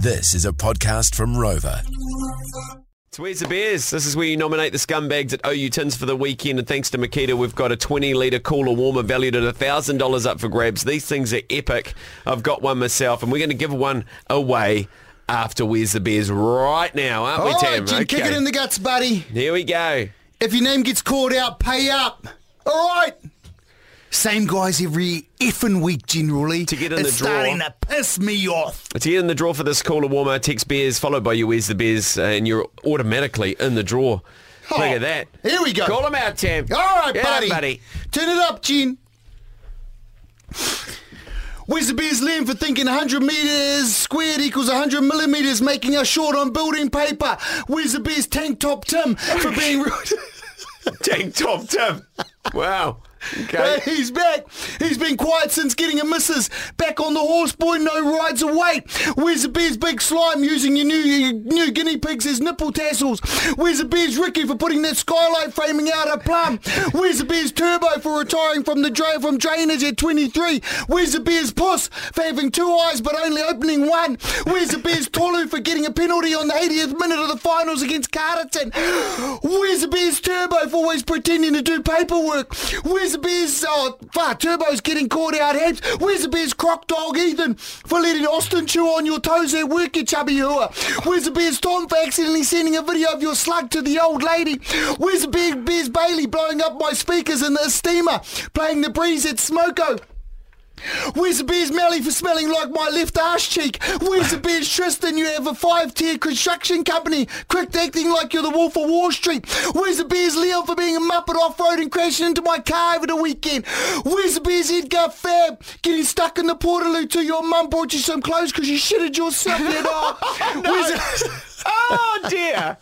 This is a podcast from Rova. So where's the beers? This is where you nominate the scumbags at OU Tins for the weekend. And thanks to Makita, we've got a 20 litre cooler warmer valued at $1,000 up for grabs. These things are epic. I've got one myself, and we're going to give one away after Where's the Beers right now, aren't we, All Tam? right, Jim, kick it in the guts, buddy. Here we go. If your name gets called out, pay up. All right. Same guys every effing week, generally. To get in it's the draw. starting to piss me off. To get in the draw for this cooler warmer, text beers followed by your Where's the Beers, uh, and you're automatically in the draw. Look Oh, at that. Here we go. Call him out, Tam. All right, Yeah, buddy. buddy. Turn it up, Gene. Where's the beers Liam for thinking 100 metres squared equals 100 millimetres, making us short on building paper? Where's the beers Tank Top Tim for being rude? Tank top Tim. Wow. Okay. He's back. He's been quiet since getting a missus. Back on the horse, boy. No rides away. Where's the beer's big slime using your new your new guinea pigs as nipple tassels? Where's the beer's Ricky for putting that skylight framing out a plum? Where's the beer's Turbo for retiring from the drain from drainage at 23? Where's the beer's Puss for having two eyes but only opening one? Where's the beer's Tolu for getting a penalty on the 80th minute of the finals against Carterton? Where's the beer's Turbo for always pretending to do paperwork? Where's the beer's oh fuck Turbo's getting caught out heaps? Where's beer's croc dog Ethan for letting Austin chew on your toes at work, you chubby hooer? Where's Tom for accidentally sending a video of your slug to the old lady? Where's beer's Bailey blowing up my speakers in the steamer, playing the breeze at Smoko? Where's the beer's Melly for smelling like my left arse cheek? Where's the beer's Tristan? You have a five-tier construction company, quick acting like you're the Wolf of Wall Street. Where's the beer's Leo for being a muppet off-road and crashing into my car over the weekend? Where's the beer's Edgar Fab getting stuck in the Portaloo till your mum bought you some clothes because you shitted yourself, you know? Where's the... Oh, dear.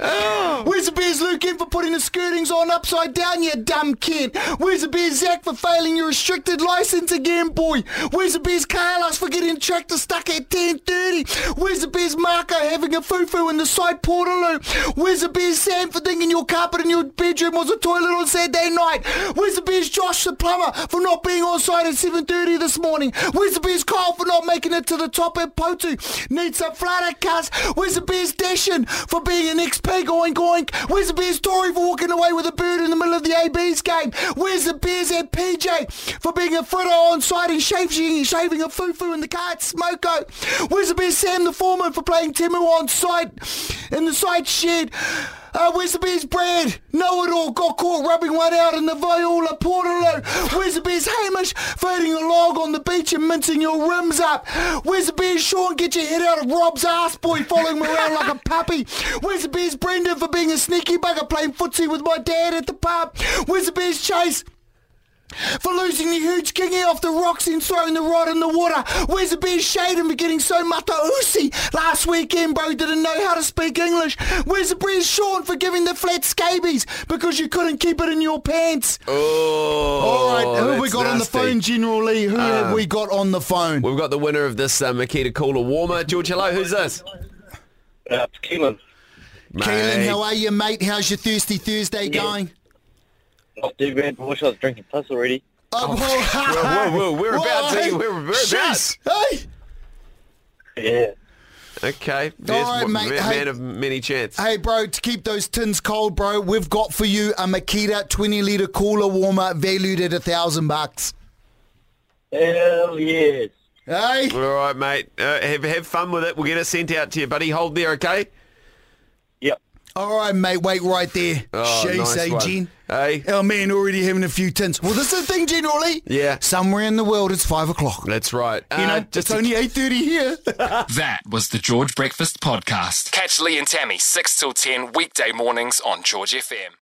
Oh! Where's the beer's Luke in for putting the skirtings on upside down, you dumb kid? Where's the beer's Zach for failing your restricted license again, boy? Where's the beer's Carlos for getting tractor stuck at 10.30? Where's the beer's Marco having a foo-foo in the side portaloo? Where's the beer's Sam for thinking your carpet in your bedroom was a toilet on Saturday night? Where's the beer's Josh the plumber for not being on site at 7.30 this morning? Where's the beer's Kyle for not making it to the top at Potu? Needs a flutter, cuz. Where's the beer's Dashin for being an ex-pig oink oink? Where's the beer's Tory for walking away with a bird in the middle of the AB's game? Where's the beer's at PJ for being a fritter on site and shaving, shaving a foo-foo in the car at Smoko? Where's the beer's Sam the foreman for playing Timu on site in the site shed? Uh, where's the beer's Brad? Know it all. Got caught rubbing one out in the Viola Portaloo. Where's the beer's Hamish? Feeding a log on the beach and mincing your rims up. Where's the beer's Sean? Get your head out of Rob's ass, boy, following him around like a puppy. Where's the beer's Brendan for being a sneaky bugger playing footsie with my dad at the pub? Where's the beer's Chase? For losing the huge kingy off the rocks and throwing the rod in the water. Where's the beer Shaden for getting so matausi last weekend, bro? Didn't know how to speak English. Where's the beer Sean for giving the flat scabies because you couldn't keep it in your pants? Oh, All right, who have we that's got on the phone, General Lee? Who have we got on the phone? We've got the winner of this uh, Makita Cooler Warmer. George, hello. Who's this? Uh, Keelan, Kaylin, Mate. how are you, mate? How's your Thirsty Thursday going? Not too bad. I wish I was drinking piss already. Oh, whoa, whoa, whoa, we're about to- hey, we're- we're about- shiz, Hey, Yeah. Okay. There's right, one- mate. man Hey. of many chance. Hey, bro, to keep those tins cold, bro, we've got for you a Makita 20 litre cooler warmer valued at a thousand bucks. Hell yes. Hey? All right, mate. Uh, have have fun with it. We'll get it sent out to you, buddy. Hold there, okay? Yep. All right, mate, wait right there. Oh, She nice say, one. Gene. Hey, Our man already having a few tins. Well, this is the thing, generally. Yeah. Somewhere in the world, it's five o'clock. that's right. You know, Uh, just it's to only 8.30 here. That was the George Breakfast Podcast. Catch Lee and Tammy 6 till 10 weekday mornings on George FM.